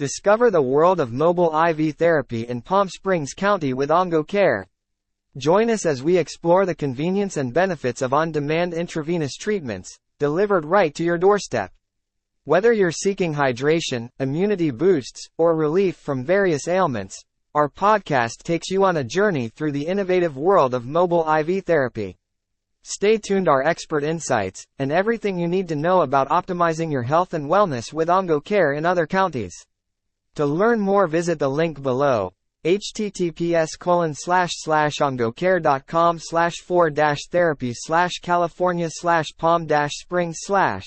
Discover the world of mobile IV therapy in Palm Springs County with OngoCare. Join us as we explore the convenience and benefits of on-demand intravenous treatments, delivered right to your doorstep. Whether you're seeking hydration, immunity boosts, or relief from various ailments, our podcast takes you on a journey through the innovative world of mobile IV therapy. Stay tuned our expert insights, and everything you need to know about optimizing your health and wellness with OngoCare in other counties. To learn more visit the link below, https colon slash slash ongocare.com slash 4 therapy slash california slash palm spring slash